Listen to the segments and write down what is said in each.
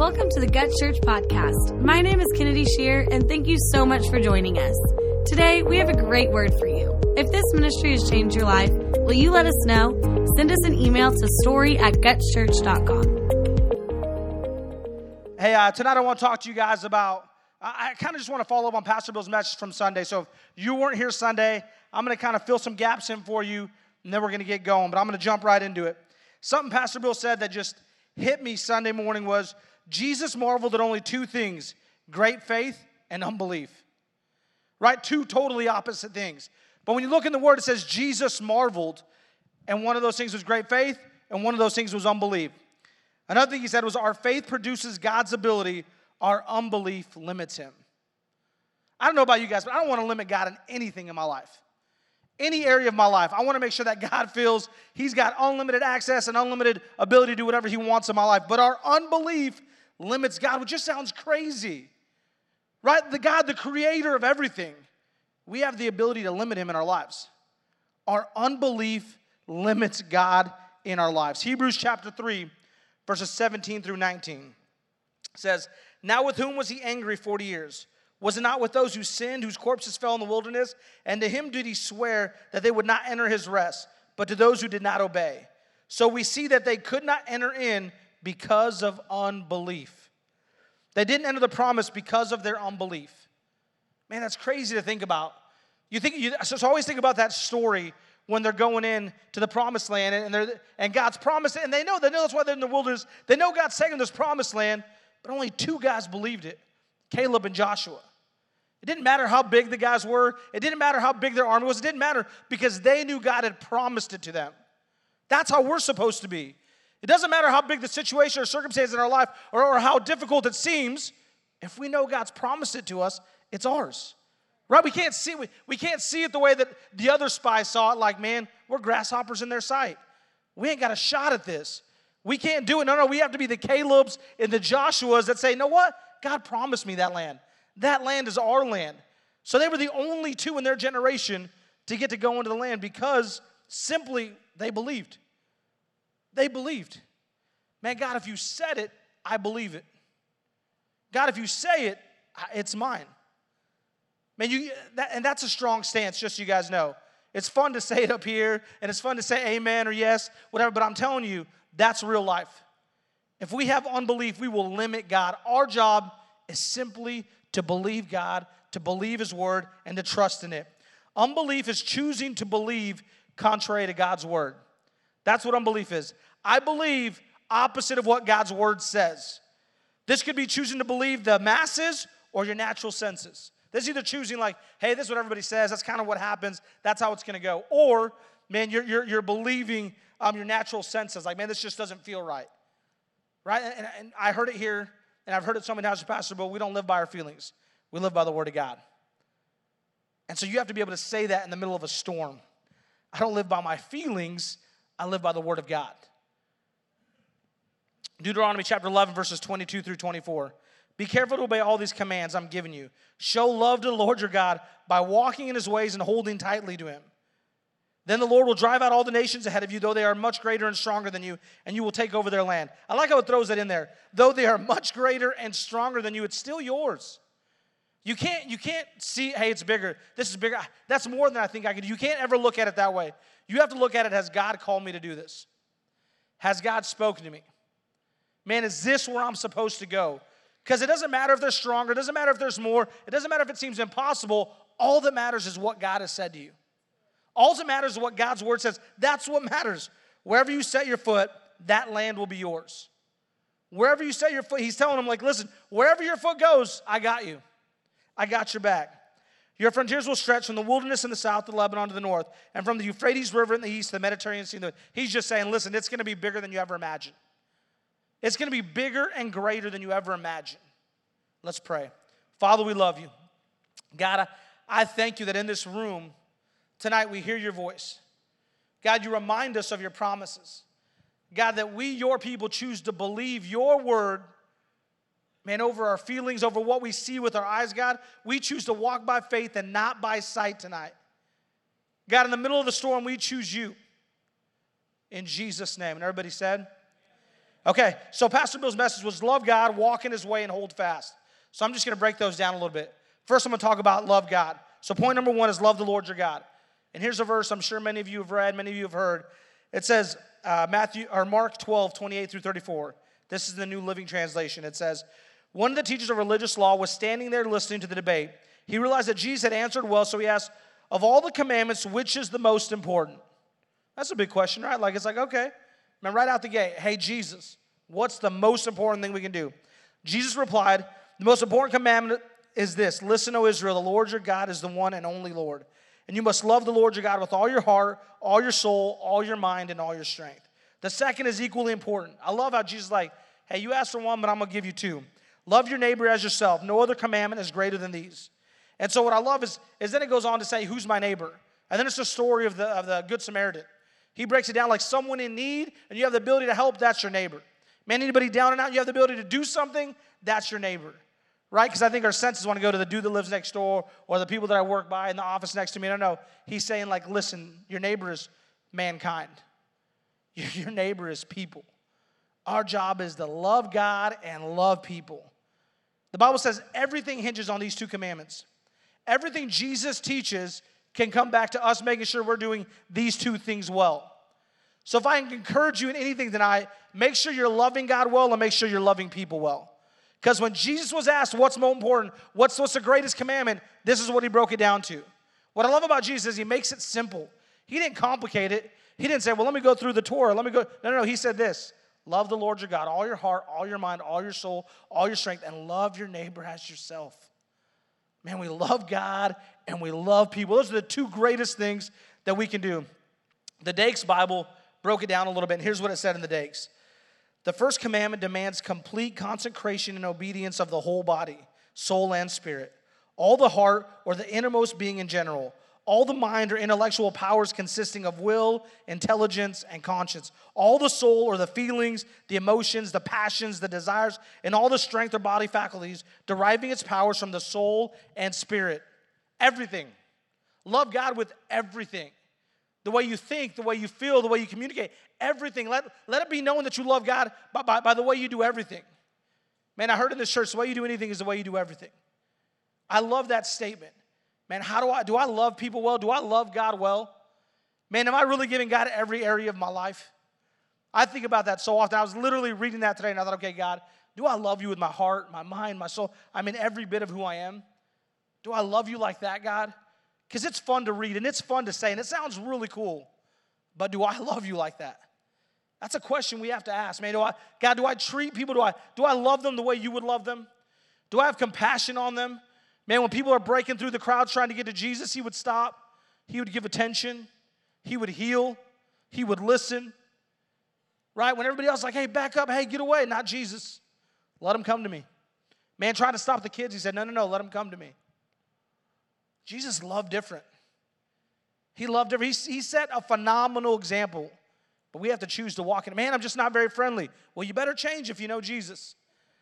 Welcome to the Guts Church Podcast. My name is Kennedy Scheer, and thank you so much for joining us. Today, we have a great word for you. If this ministry has changed your life, will you let us know? Send us an email to story at gutschurch.com. Hey, uh, tonight I want to talk to you guys about. I, I kind of just want to follow up on Pastor Bill's message from Sunday. So if you weren't here Sunday, I'm going to kind of fill some gaps in for you, and then we're going to get going. But I'm going to jump right into it. Something Pastor Bill said that just hit me Sunday morning was Jesus marveled at only two things great faith and unbelief. Right? Two totally opposite things. But when you look in the word, it says Jesus marveled, and one of those things was great faith, and one of those things was unbelief. Another thing he said was, Our faith produces God's ability, our unbelief limits him. I don't know about you guys, but I don't want to limit God in anything in my life. Any area of my life, I want to make sure that God feels He's got unlimited access and unlimited ability to do whatever He wants in my life. But our unbelief limits God, which just sounds crazy. Right? The God, the creator of everything, we have the ability to limit Him in our lives. Our unbelief limits God in our lives. Hebrews chapter 3, verses 17 through 19 says, Now with whom was He angry 40 years? Was it not with those who sinned, whose corpses fell in the wilderness? And to him did he swear that they would not enter his rest, but to those who did not obey. So we see that they could not enter in because of unbelief. They didn't enter the promise because of their unbelief. Man, that's crazy to think about. You think you so always think about that story when they're going in to the promised land and they're and God's promised it, and they know they know that's why they're in the wilderness. They know God's taking this promised land, but only two guys believed it: Caleb and Joshua. It didn't matter how big the guys were, it didn't matter how big their army was, it didn't matter because they knew God had promised it to them. That's how we're supposed to be. It doesn't matter how big the situation or circumstance in our life or, or how difficult it seems, if we know God's promised it to us, it's ours. Right? We can't see we, we can't see it the way that the other spies saw it, like, man, we're grasshoppers in their sight. We ain't got a shot at this. We can't do it. No, no, we have to be the Calebs and the Joshuas that say, you know what? God promised me that land. That land is our land. So they were the only two in their generation to get to go into the land because simply they believed. They believed. Man, God, if you said it, I believe it. God, if you say it, it's mine. Man, you that, and that's a strong stance, just so you guys know. It's fun to say it up here, and it's fun to say amen or yes, whatever, but I'm telling you, that's real life. If we have unbelief, we will limit God. Our job is simply to believe God, to believe His word, and to trust in it. Unbelief is choosing to believe contrary to God's word. That's what unbelief is. I believe opposite of what God's word says. This could be choosing to believe the masses or your natural senses. This is either choosing, like, hey, this is what everybody says, that's kind of what happens, that's how it's gonna go. Or, man, you're, you're, you're believing um, your natural senses, like, man, this just doesn't feel right. Right? And, and I heard it here and I've heard it so many times, Pastor, but we don't live by our feelings. We live by the Word of God. And so you have to be able to say that in the middle of a storm. I don't live by my feelings, I live by the Word of God. Deuteronomy chapter 11, verses 22 through 24. Be careful to obey all these commands I'm giving you. Show love to the Lord your God by walking in his ways and holding tightly to him. Then the Lord will drive out all the nations ahead of you, though they are much greater and stronger than you, and you will take over their land. I like how it throws that in there. Though they are much greater and stronger than you, it's still yours. You can't, you can't see, hey, it's bigger. This is bigger. Ah, that's more than I think I could. You can't ever look at it that way. You have to look at it, has God called me to do this? Has God spoken to me? Man, is this where I'm supposed to go? Because it doesn't matter if they're stronger, it doesn't matter if there's more, it doesn't matter if it seems impossible. All that matters is what God has said to you. All that matters is what God's word says. That's what matters. Wherever you set your foot, that land will be yours. Wherever you set your foot, he's telling them, like, listen, wherever your foot goes, I got you. I got your back. Your frontiers will stretch from the wilderness in the south to Lebanon to the north, and from the Euphrates River in the east to the Mediterranean Sea. He's just saying, listen, it's going to be bigger than you ever imagined. It's going to be bigger and greater than you ever imagined. Let's pray. Father, we love you. God, I, I thank you that in this room, Tonight we hear your voice. God, you remind us of your promises. God, that we, your people, choose to believe your word, man, over our feelings, over what we see with our eyes, God. We choose to walk by faith and not by sight tonight. God, in the middle of the storm, we choose you. In Jesus' name. And everybody said, Okay, so Pastor Bill's message was love God, walk in his way, and hold fast. So I'm just going to break those down a little bit. First, I'm going to talk about love God. So, point number one is love the Lord your God. And here's a verse I'm sure many of you have read, many of you have heard. It says, uh, Matthew or Mark 12, 28 through 34. This is the New Living Translation. It says, One of the teachers of religious law was standing there listening to the debate. He realized that Jesus had answered well, so he asked, Of all the commandments, which is the most important? That's a big question, right? Like, it's like, okay. Man, right out the gate, hey, Jesus, what's the most important thing we can do? Jesus replied, The most important commandment is this Listen, O Israel, the Lord your God is the one and only Lord. And you must love the Lord your God with all your heart, all your soul, all your mind, and all your strength. The second is equally important. I love how Jesus like, hey, you asked for one, but I'm gonna give you two. Love your neighbor as yourself. No other commandment is greater than these. And so what I love is, is then it goes on to say, who's my neighbor? And then it's the story of the, of the Good Samaritan. He breaks it down like someone in need, and you have the ability to help, that's your neighbor. Man, anybody down and out, you have the ability to do something, that's your neighbor right? Because I think our senses want to go to the dude that lives next door or the people that I work by in the office next to me. No, no. He's saying, like, listen, your neighbor is mankind, your neighbor is people. Our job is to love God and love people. The Bible says everything hinges on these two commandments. Everything Jesus teaches can come back to us making sure we're doing these two things well. So if I encourage you in anything tonight, make sure you're loving God well and make sure you're loving people well. Because when Jesus was asked what's more important, what's, what's the greatest commandment, this is what he broke it down to. What I love about Jesus is he makes it simple. He didn't complicate it. He didn't say, well, let me go through the Torah. Let me go. No, no, no. He said this love the Lord your God, all your heart, all your mind, all your soul, all your strength, and love your neighbor as yourself. Man, we love God and we love people. Those are the two greatest things that we can do. The Dake's Bible broke it down a little bit. And here's what it said in the Dake's the first commandment demands complete consecration and obedience of the whole body, soul, and spirit, all the heart or the innermost being in general, all the mind or intellectual powers consisting of will, intelligence, and conscience, all the soul or the feelings, the emotions, the passions, the desires, and all the strength or body faculties deriving its powers from the soul and spirit. Everything. Love God with everything the way you think, the way you feel, the way you communicate, everything. Let, let it be known that you love God by, by, by the way you do everything. Man, I heard in this church, the way you do anything is the way you do everything. I love that statement. Man, how do I do I love people well? Do I love God well? Man, am I really giving God every area of my life? I think about that so often. I was literally reading that today and I thought, okay, God, do I love you with my heart, my mind, my soul? I mean, every bit of who I am. Do I love you like that, God? because it's fun to read and it's fun to say and it sounds really cool. But do I love you like that? That's a question we have to ask. Man, do I, God, do I treat people? Do I, do I love them the way you would love them? Do I have compassion on them? Man, when people are breaking through the crowds trying to get to Jesus, he would stop, he would give attention, he would heal, he would listen. Right? When everybody else like, hey, back up, hey, get away, not Jesus. Let him come to me. Man trying to stop the kids, he said, no, no, no, let him come to me. Jesus loved different. He loved different. He, he set a phenomenal example, but we have to choose to walk in. Man, I'm just not very friendly. Well, you better change if you know Jesus.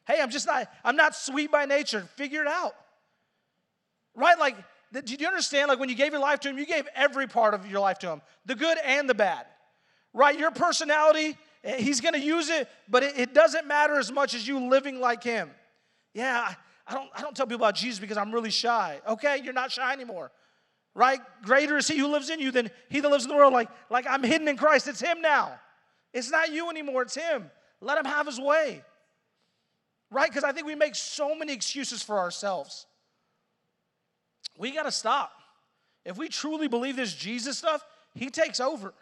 Hey, I'm just not, I'm not sweet by nature. Figure it out. Right? Like, did you understand? Like when you gave your life to him, you gave every part of your life to him, the good and the bad. Right? Your personality, eh, he's gonna use it, but it, it doesn't matter as much as you living like him. Yeah, I don't, I don't tell people about Jesus because I'm really shy. Okay, you're not shy anymore. Right? Greater is he who lives in you than he that lives in the world. Like, like I'm hidden in Christ. It's him now. It's not you anymore, it's him. Let him have his way. Right? Because I think we make so many excuses for ourselves. We got to stop. If we truly believe this Jesus stuff, he takes over.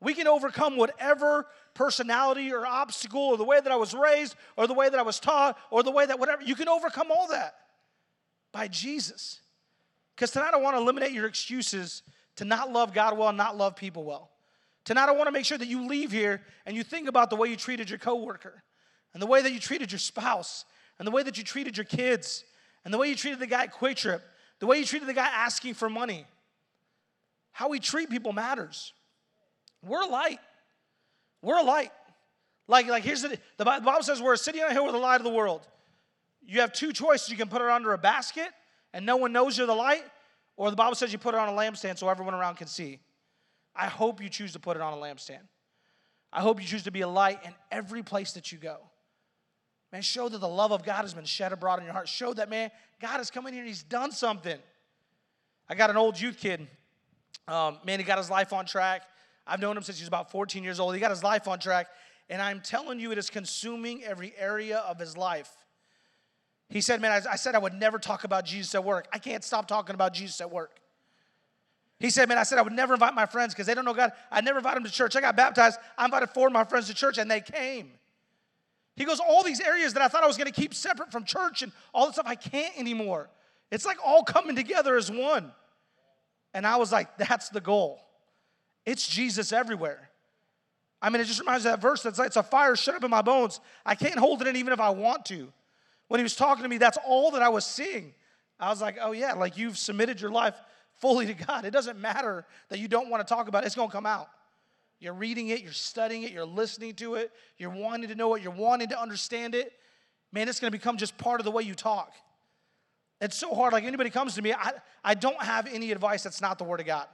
We can overcome whatever personality or obstacle or the way that I was raised or the way that I was taught or the way that whatever. You can overcome all that by Jesus. Because tonight I want to eliminate your excuses to not love God well, not love people well. Tonight I want to make sure that you leave here and you think about the way you treated your coworker and the way that you treated your spouse and the way that you treated your kids and the way you treated the guy at QuikTrip, the way you treated the guy asking for money. How we treat people matters. We're a light. We're a light. Like, like here's the, the Bible says we're a city on a hill with the light of the world. You have two choices. You can put it under a basket and no one knows you're the light, or the Bible says you put it on a lampstand so everyone around can see. I hope you choose to put it on a lampstand. I hope you choose to be a light in every place that you go. Man, show that the love of God has been shed abroad in your heart. Show that, man, God has come in here and He's done something. I got an old youth kid. Um, man, he got his life on track. I've known him since he was about 14 years old. He got his life on track. And I'm telling you, it is consuming every area of his life. He said, Man, I, I said I would never talk about Jesus at work. I can't stop talking about Jesus at work. He said, Man, I said I would never invite my friends because they don't know God. I never invite them to church. I got baptized. I invited four of my friends to church and they came. He goes, All these areas that I thought I was going to keep separate from church and all this stuff, I can't anymore. It's like all coming together as one. And I was like, That's the goal. It's Jesus everywhere. I mean, it just reminds me of that verse that's like, it's a fire shut up in my bones. I can't hold it in even if I want to. When he was talking to me, that's all that I was seeing. I was like, oh yeah, like you've submitted your life fully to God. It doesn't matter that you don't want to talk about it, it's going to come out. You're reading it, you're studying it, you're listening to it, you're wanting to know it, you're wanting to understand it. Man, it's to become just part of the way you talk. It's so hard. Like anybody comes to me, I, I don't have any advice that's not the Word of God.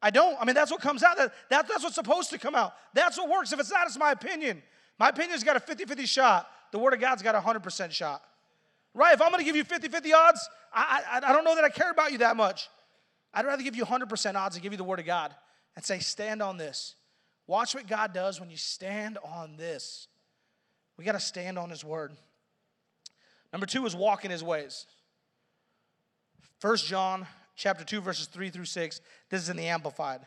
I don't. I mean, that's what comes out. That, that, that's what's supposed to come out. That's what works. If it's not, it's my opinion. My opinion's got a 50 50 shot. The Word of God's got a 100% shot. Right? If I'm going to give you 50 50 odds, I, I, I don't know that I care about you that much. I'd rather give you 100% odds and give you the Word of God and say, stand on this. Watch what God does when you stand on this. We got to stand on His Word. Number two is walk in His ways. First John chapter 2, verses 3 through 6. This is in the Amplified.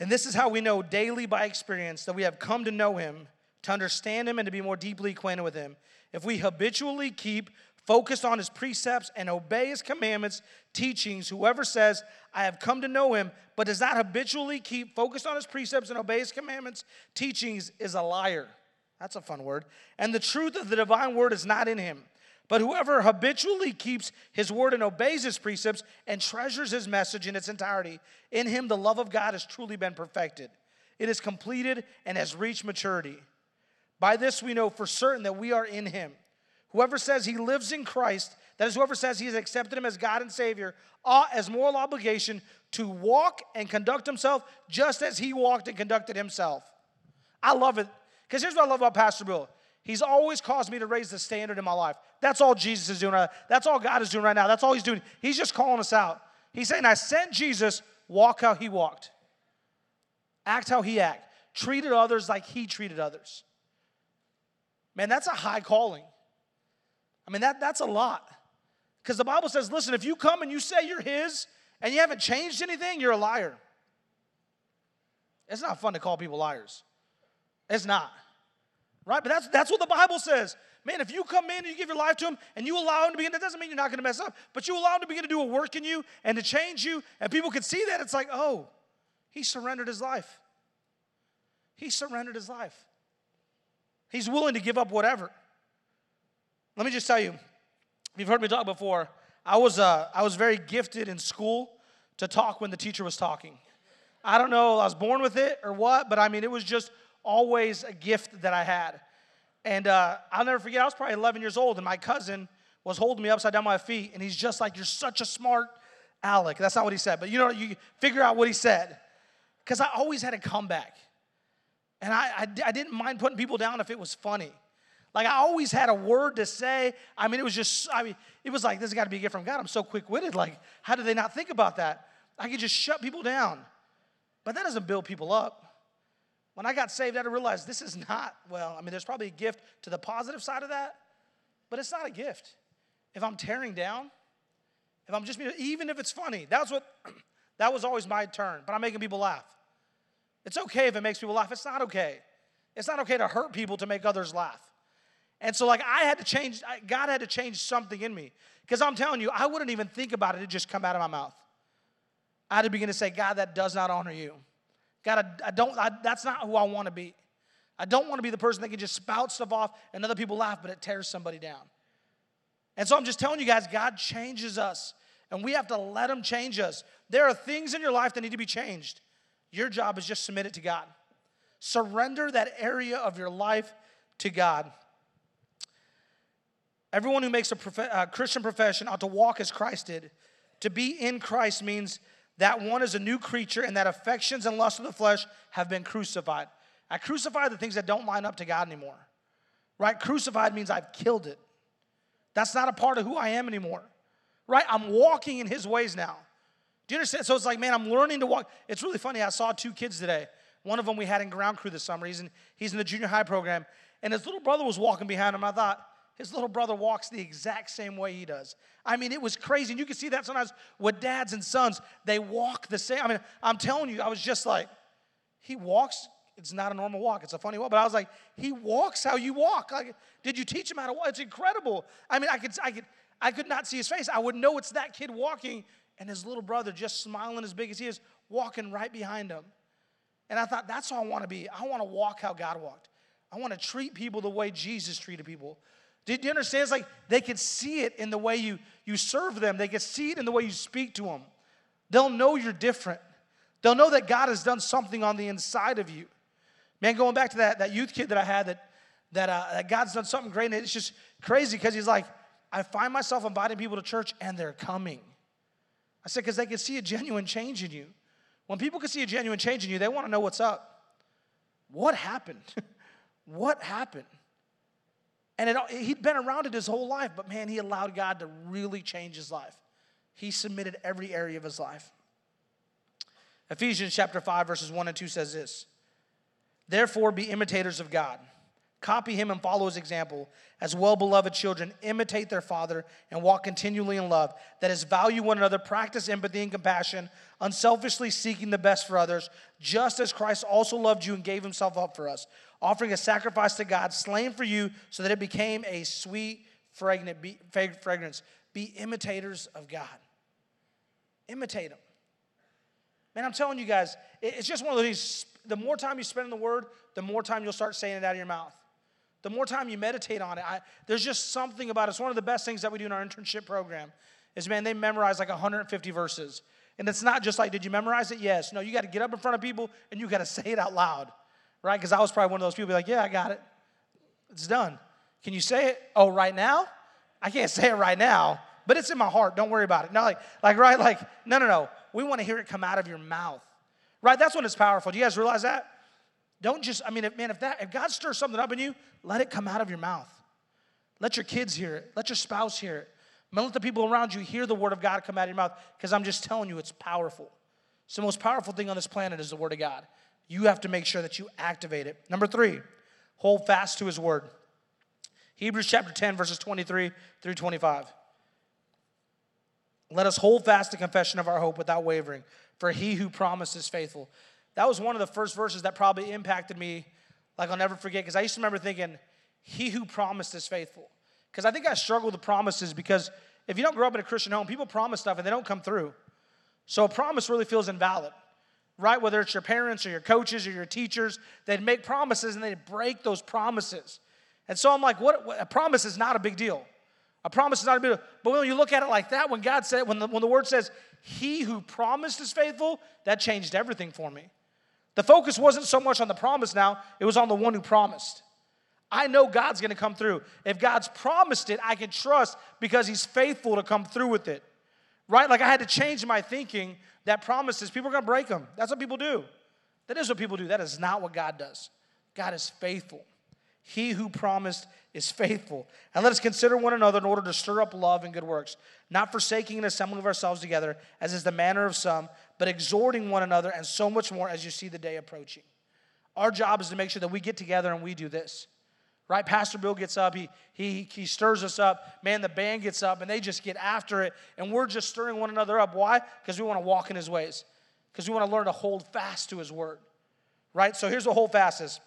And this is how we know daily by experience that we have come to know him, to understand him, and to be more deeply acquainted with him. If we habitually keep focused on his precepts and obey his commandments, teachings, whoever says, I have come to know him, but does not habitually keep focused on his precepts and obey his commandments, teachings, is a liar. That's a fun word. And the truth of the divine word is not in him. But whoever habitually keeps his word and obeys his precepts and treasures his message in its entirety, in him the love of God has truly been perfected. It is completed and has reached maturity. By this we know for certain that we are in him. Whoever says he lives in Christ, that is, whoever says he has accepted him as God and Savior, ought as moral obligation to walk and conduct himself just as he walked and conducted himself. I love it. Because here's what I love about Pastor Bill. He's always caused me to raise the standard in my life. That's all Jesus is doing. Right That's all God is doing right now. That's all He's doing. He's just calling us out. He's saying, I sent Jesus, walk how He walked, act how He acted, treated others like He treated others. Man, that's a high calling. I mean, that, that's a lot. Because the Bible says, listen, if you come and you say you're His and you haven't changed anything, you're a liar. It's not fun to call people liars. It's not. Right? But that's, that's what the Bible says. Man, if you come in and you give your life to Him and you allow Him to begin, that doesn't mean you're not going to mess up, but you allow Him to begin to do a work in you and to change you, and people can see that, it's like, oh, He surrendered His life. He surrendered His life. He's willing to give up whatever. Let me just tell you, you've heard me talk before, I was, uh, I was very gifted in school to talk when the teacher was talking. I don't know, I was born with it or what, but I mean, it was just always a gift that I had. And uh, I'll never forget, I was probably 11 years old, and my cousin was holding me upside down my feet, and he's just like, You're such a smart Alec. That's not what he said, but you know, you figure out what he said. Because I always had a comeback. And I, I, I didn't mind putting people down if it was funny. Like I always had a word to say. I mean, it was just, I mean, it was like, this has got to be a gift from God. I'm so quick witted. Like, how did they not think about that? I could just shut people down. But that doesn't build people up. When I got saved, I had to realize this is not, well, I mean, there's probably a gift to the positive side of that, but it's not a gift. If I'm tearing down, if I'm just, even if it's funny, that's what, that was always my turn, but I'm making people laugh. It's okay if it makes people laugh. It's not okay. It's not okay to hurt people to make others laugh. And so, like, I had to change, God had to change something in me. Because I'm telling you, I wouldn't even think about it, it just come out of my mouth. I had to begin to say, God, that does not honor you. God, I, I don't, I, that's not who I want to be. I don't want to be the person that can just spout stuff off and other people laugh, but it tears somebody down. And so I'm just telling you guys, God changes us, and we have to let Him change us. There are things in your life that need to be changed. Your job is just submit it to God. Surrender that area of your life to God. Everyone who makes a prof- uh, Christian profession ought to walk as Christ did. To be in Christ means that one is a new creature and that affections and lusts of the flesh have been crucified. I crucify the things that don't line up to God anymore. Right? Crucified means I've killed it. That's not a part of who I am anymore. Right? I'm walking in his ways now. Do you understand? So it's like, man, I'm learning to walk. It's really funny. I saw two kids today. One of them we had in ground crew this summer. He's in, he's in the junior high program. And his little brother was walking behind him. I thought, his little brother walks the exact same way he does. I mean, it was crazy. And you can see that sometimes with dads and sons, they walk the same. I mean, I'm telling you, I was just like, he walks. It's not a normal walk. It's a funny walk. But I was like, he walks how you walk. Like, did you teach him how to walk? It's incredible. I mean, I could, I could, I could not see his face. I would know it's that kid walking, and his little brother just smiling as big as he is, walking right behind him. And I thought, that's how I want to be. I want to walk how God walked. I want to treat people the way Jesus treated people. Did you understand? It's like they can see it in the way you, you serve them, they can see it in the way you speak to them. They'll know you're different. They'll know that God has done something on the inside of you. Man, going back to that, that youth kid that I had, that, that, uh, that God's done something great, and it's just crazy because he's like, I find myself inviting people to church and they're coming. I said, because they can see a genuine change in you. When people can see a genuine change in you, they want to know what's up. What happened? what happened? And it, he'd been around it his whole life, but man, he allowed God to really change his life. He submitted every area of his life. Ephesians chapter 5, verses 1 and 2 says this Therefore, be imitators of God. Copy him and follow his example. As well beloved children, imitate their father and walk continually in love. That is, value one another, practice empathy and compassion, unselfishly seeking the best for others, just as Christ also loved you and gave himself up for us, offering a sacrifice to God, slain for you, so that it became a sweet fragrant fragrance. Be imitators of God. Imitate him. Man, I'm telling you guys, it's just one of those the more time you spend in the Word, the more time you'll start saying it out of your mouth. The more time you meditate on it, I, there's just something about it. It's one of the best things that we do in our internship program. Is man, they memorize like 150 verses, and it's not just like, did you memorize it? Yes. No, you got to get up in front of people and you got to say it out loud, right? Because I was probably one of those people, be like, yeah, I got it. It's done. Can you say it? Oh, right now? I can't say it right now, but it's in my heart. Don't worry about it. No, like, like right, like, no, no, no. We want to hear it come out of your mouth. Right? That's when it's powerful. Do you guys realize that? Don't just, I mean, if, man, if that if God stirs something up in you, let it come out of your mouth. Let your kids hear it. Let your spouse hear it. Man, let the people around you hear the word of God come out of your mouth. Because I'm just telling you, it's powerful. It's the most powerful thing on this planet is the word of God. You have to make sure that you activate it. Number three, hold fast to his word. Hebrews chapter 10, verses 23 through 25. Let us hold fast the confession of our hope without wavering, for he who promised is faithful. That was one of the first verses that probably impacted me, like I'll never forget, because I used to remember thinking, he who promised is faithful. Because I think I struggle with promises because if you don't grow up in a Christian home, people promise stuff and they don't come through. So a promise really feels invalid, right? Whether it's your parents or your coaches or your teachers, they'd make promises and they'd break those promises. And so I'm like, what, what a promise is not a big deal. A promise is not a big deal. But when you look at it like that, when God said, when the, when the word says, he who promised is faithful, that changed everything for me. The focus wasn't so much on the promise now, it was on the one who promised. I know God's gonna come through. If God's promised it, I can trust because He's faithful to come through with it. Right? Like I had to change my thinking that promises, people are gonna break them. That's what people do. That is what people do. That is not what God does. God is faithful. He who promised is faithful. And let us consider one another in order to stir up love and good works, not forsaking an assembling of ourselves together, as is the manner of some, but exhorting one another, and so much more as you see the day approaching. Our job is to make sure that we get together and we do this. Right? Pastor Bill gets up, he, he, he stirs us up. Man, the band gets up, and they just get after it. And we're just stirring one another up. Why? Because we want to walk in his ways, because we want to learn to hold fast to his word. Right? So here's what hold fast is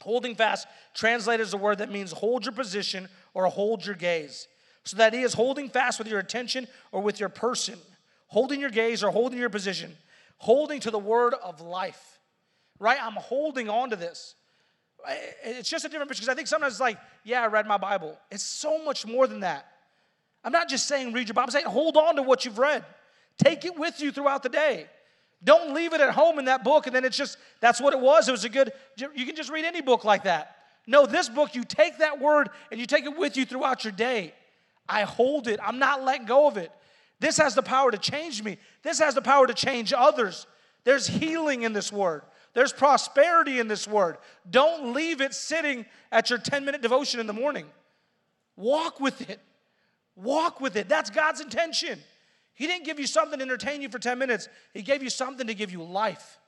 Holding fast translated as a word that means hold your position or hold your gaze. So that is holding fast with your attention or with your person, holding your gaze or holding your position, holding to the word of life. Right? I'm holding on to this. It's just a different picture because I think sometimes it's like, yeah, I read my Bible. It's so much more than that. I'm not just saying read your Bible, I'm saying hold on to what you've read. Take it with you throughout the day. Don't leave it at home in that book and then it's just, that's what it was. It was a good, you can just read any book like that. No, this book, you take that word and you take it with you throughout your day. I hold it, I'm not letting go of it. This has the power to change me, this has the power to change others. There's healing in this word. There's prosperity in this word. Don't leave it sitting at your 10 minute devotion in the morning. Walk with it. Walk with it. That's God's intention. He didn't give you something to entertain you for 10 minutes, He gave you something to give you life.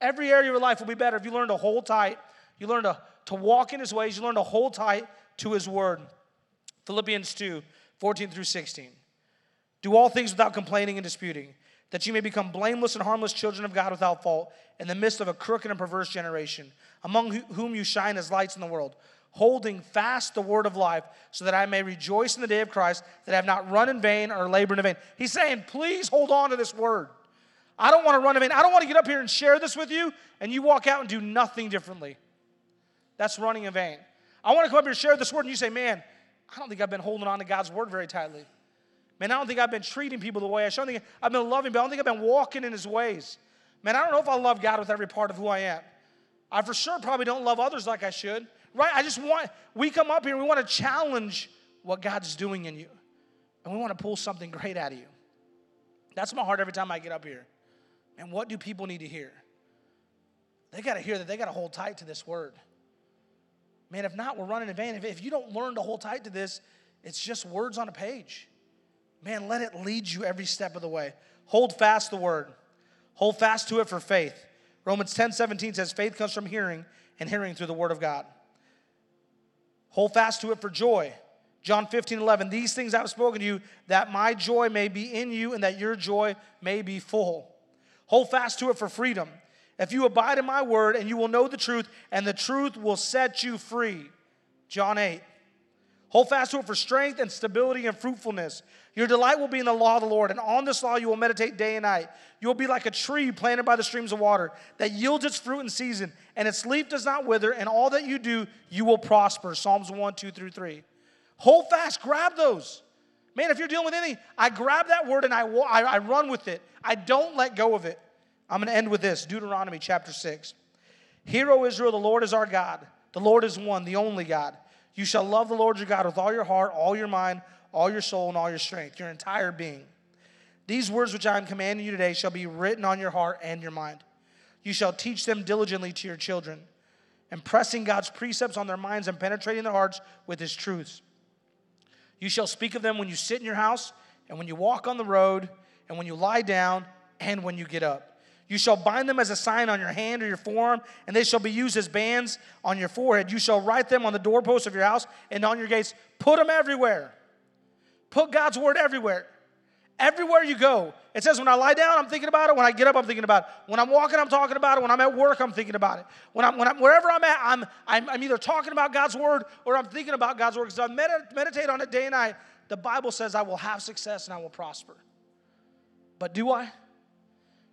Every area of your life will be better if you learn to hold tight, you learn to, to walk in His ways, you learn to hold tight to His word. Philippians 2 14 through 16. Do all things without complaining and disputing, that you may become blameless and harmless children of God without fault in the midst of a crooked and perverse generation, among whom you shine as lights in the world holding fast the word of life, so that I may rejoice in the day of Christ, that I have not run in vain or labored in vain. He's saying, please hold on to this word. I don't want to run in vain. I don't want to get up here and share this with you, and you walk out and do nothing differently. That's running in vain. I want to come up here and share this word, and you say, man, I don't think I've been holding on to God's word very tightly. Man, I don't think I've been treating people the way I should. I think I've been loving, but I don't think I've been walking in his ways. Man, I don't know if I love God with every part of who I am. I for sure probably don't love others like I should. Right? I just want, we come up here we want to challenge what God's doing in you. And we want to pull something great out of you. That's my heart every time I get up here. And what do people need to hear? They got to hear that they got to hold tight to this word. Man, if not, we're running in vain. If, if you don't learn to hold tight to this, it's just words on a page. Man, let it lead you every step of the way. Hold fast the word. Hold fast to it for faith. Romans 10 17 says, faith comes from hearing, and hearing through the word of God. Hold fast to it for joy. John 15, 11. These things I have spoken to you, that my joy may be in you and that your joy may be full. Hold fast to it for freedom. If you abide in my word, and you will know the truth, and the truth will set you free. John 8. Hold fast to it for strength and stability and fruitfulness. Your delight will be in the law of the Lord, and on this law you will meditate day and night. You will be like a tree planted by the streams of water that yields its fruit in season, and its leaf does not wither, and all that you do, you will prosper. Psalms 1, 2 through 3. Hold fast, grab those. Man, if you're dealing with anything, I grab that word and I, I, I run with it. I don't let go of it. I'm going to end with this Deuteronomy chapter 6. Hear, O Israel, the Lord is our God. The Lord is one, the only God. You shall love the Lord your God with all your heart, all your mind, all your soul, and all your strength, your entire being. These words which I am commanding you today shall be written on your heart and your mind. You shall teach them diligently to your children, impressing God's precepts on their minds and penetrating their hearts with his truths. You shall speak of them when you sit in your house, and when you walk on the road, and when you lie down, and when you get up. You shall bind them as a sign on your hand or your forearm, and they shall be used as bands on your forehead. You shall write them on the doorposts of your house and on your gates. Put them everywhere. Put God's word everywhere. Everywhere you go. It says, when I lie down, I'm thinking about it. When I get up, I'm thinking about it. When I'm walking, I'm talking about it. When I'm at work, I'm thinking about it. When I'm, when I'm wherever I'm at, I'm, I'm, I'm either talking about God's word or I'm thinking about God's word. Because I med- meditate on it day and night. The Bible says I will have success and I will prosper. But do I?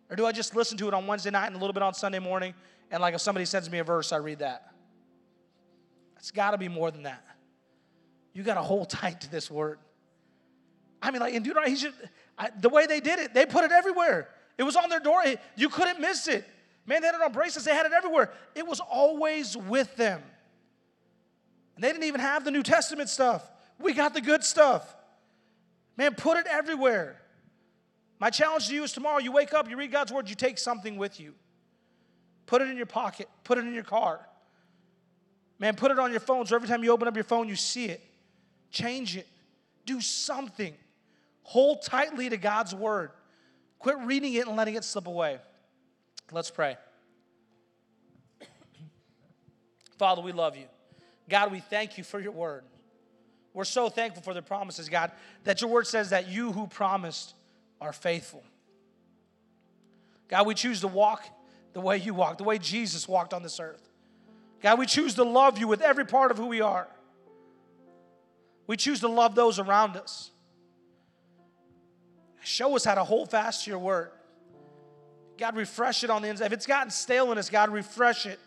Or do I just listen to it on Wednesday night and a little bit on Sunday morning? And like if somebody sends me a verse, I read that. It's got to be more than that. You got to hold tight to this word. I mean, like in Deuteronomy, he should, I, the way they did it, they put it everywhere. It was on their door. You couldn't miss it. Man, they had it on bracelets. They had it everywhere. It was always with them. And they didn't even have the New Testament stuff. We got the good stuff. Man, put it everywhere. My challenge to you is tomorrow you wake up, you read God's word, you take something with you. Put it in your pocket, put it in your car. Man, put it on your phone so every time you open up your phone, you see it. Change it. Do something. Hold tightly to God's word. Quit reading it and letting it slip away. Let's pray. Father, we love you. God, we thank you for your word. We're so thankful for the promises, God, that your word says that you who promised are faithful. God, we choose to walk the way you walked, the way Jesus walked on this earth. God, we choose to love you with every part of who we are. We choose to love those around us. Show us how to hold fast to your word. God, refresh it on the inside. If it's gotten stale in us, God, refresh it.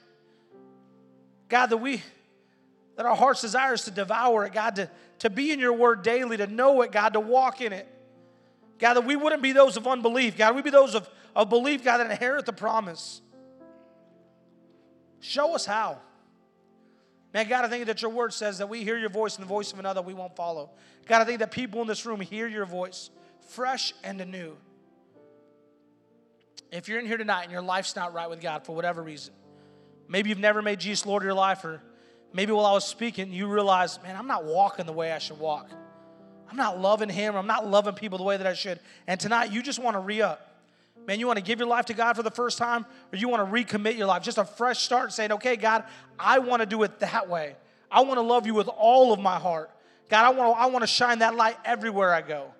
God, that we, that our heart's desire is to devour it, God, to, to be in your word daily, to know it, God, to walk in it. God, that we wouldn't be those of unbelief. God, we'd be those of, of belief, God, that inherit the promise. Show us how. Man, God, I think that your word says that we hear your voice and the voice of another we won't follow. God, I think that people in this room hear your voice fresh and anew. If you're in here tonight and your life's not right with God for whatever reason, maybe you've never made Jesus Lord of your life, or maybe while I was speaking, you realized, man, I'm not walking the way I should walk. I'm not loving Him. I'm not loving people the way that I should. And tonight, you just want to re up. Man, you want to give your life to God for the first time, or you want to recommit your life, just a fresh start, saying, okay, God, I want to do it that way. I want to love you with all of my heart. God, I want to, I want to shine that light everywhere I go.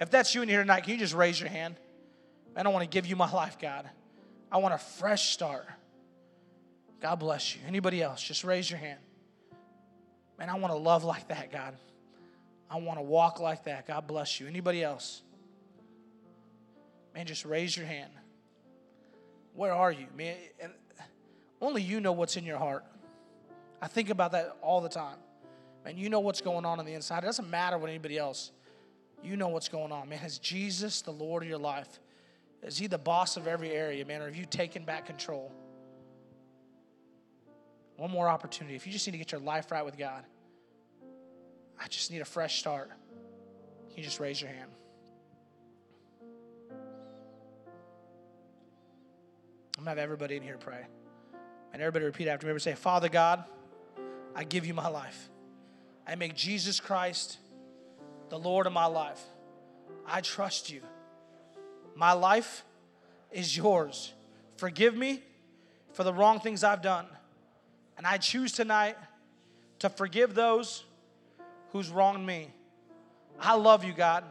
If that's you in here tonight, can you just raise your hand? I don't want to give you my life, God. I want a fresh start. God bless you. Anybody else? Just raise your hand. Man, I want to love like that, God. I want to walk like that. God bless you. Anybody else? Man, just raise your hand. Where are you, man? And only you know what's in your heart. I think about that all the time. Man, you know what's going on on the inside. It doesn't matter what anybody else. You know what's going on, man. Is Jesus the Lord of your life? Is he the boss of every area, man? Or have you taken back control? One more opportunity. If you just need to get your life right with God, I just need a fresh start. You just raise your hand? I'm gonna have everybody in here pray. And everybody repeat after me. Everybody say, Father God, I give you my life. I make Jesus Christ the Lord of my life. I trust you. My life is yours. Forgive me for the wrong things I've done. And I choose tonight to forgive those who's wronged me. I love you, God.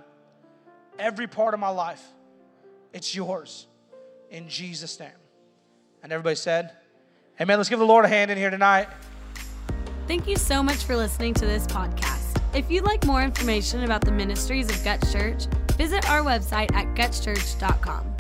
Every part of my life, it's yours. In Jesus' name. And everybody said, Amen. Let's give the Lord a hand in here tonight. Thank you so much for listening to this podcast. If you'd like more information about the ministries of Guts Church, visit our website at gutschurch.com.